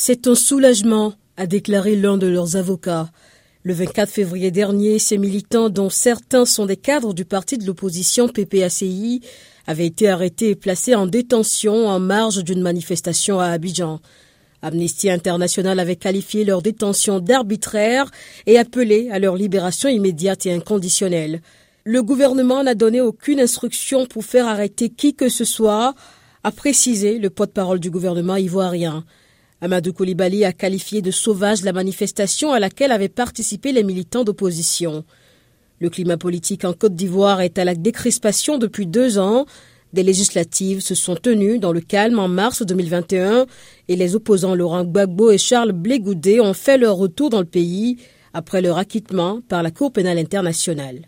C'est un soulagement, a déclaré l'un de leurs avocats. Le 24 février dernier, ces militants, dont certains sont des cadres du parti de l'opposition PPACI, avaient été arrêtés et placés en détention en marge d'une manifestation à Abidjan. Amnesty International avait qualifié leur détention d'arbitraire et appelé à leur libération immédiate et inconditionnelle. Le gouvernement n'a donné aucune instruction pour faire arrêter qui que ce soit, a précisé le porte-parole du gouvernement ivoirien. Amadou Koulibaly a qualifié de sauvage la manifestation à laquelle avaient participé les militants d'opposition. Le climat politique en Côte d'Ivoire est à la décrispation depuis deux ans. Des législatives se sont tenues dans le calme en mars 2021 et les opposants Laurent Gbagbo et Charles Blégoudé ont fait leur retour dans le pays après leur acquittement par la Cour pénale internationale.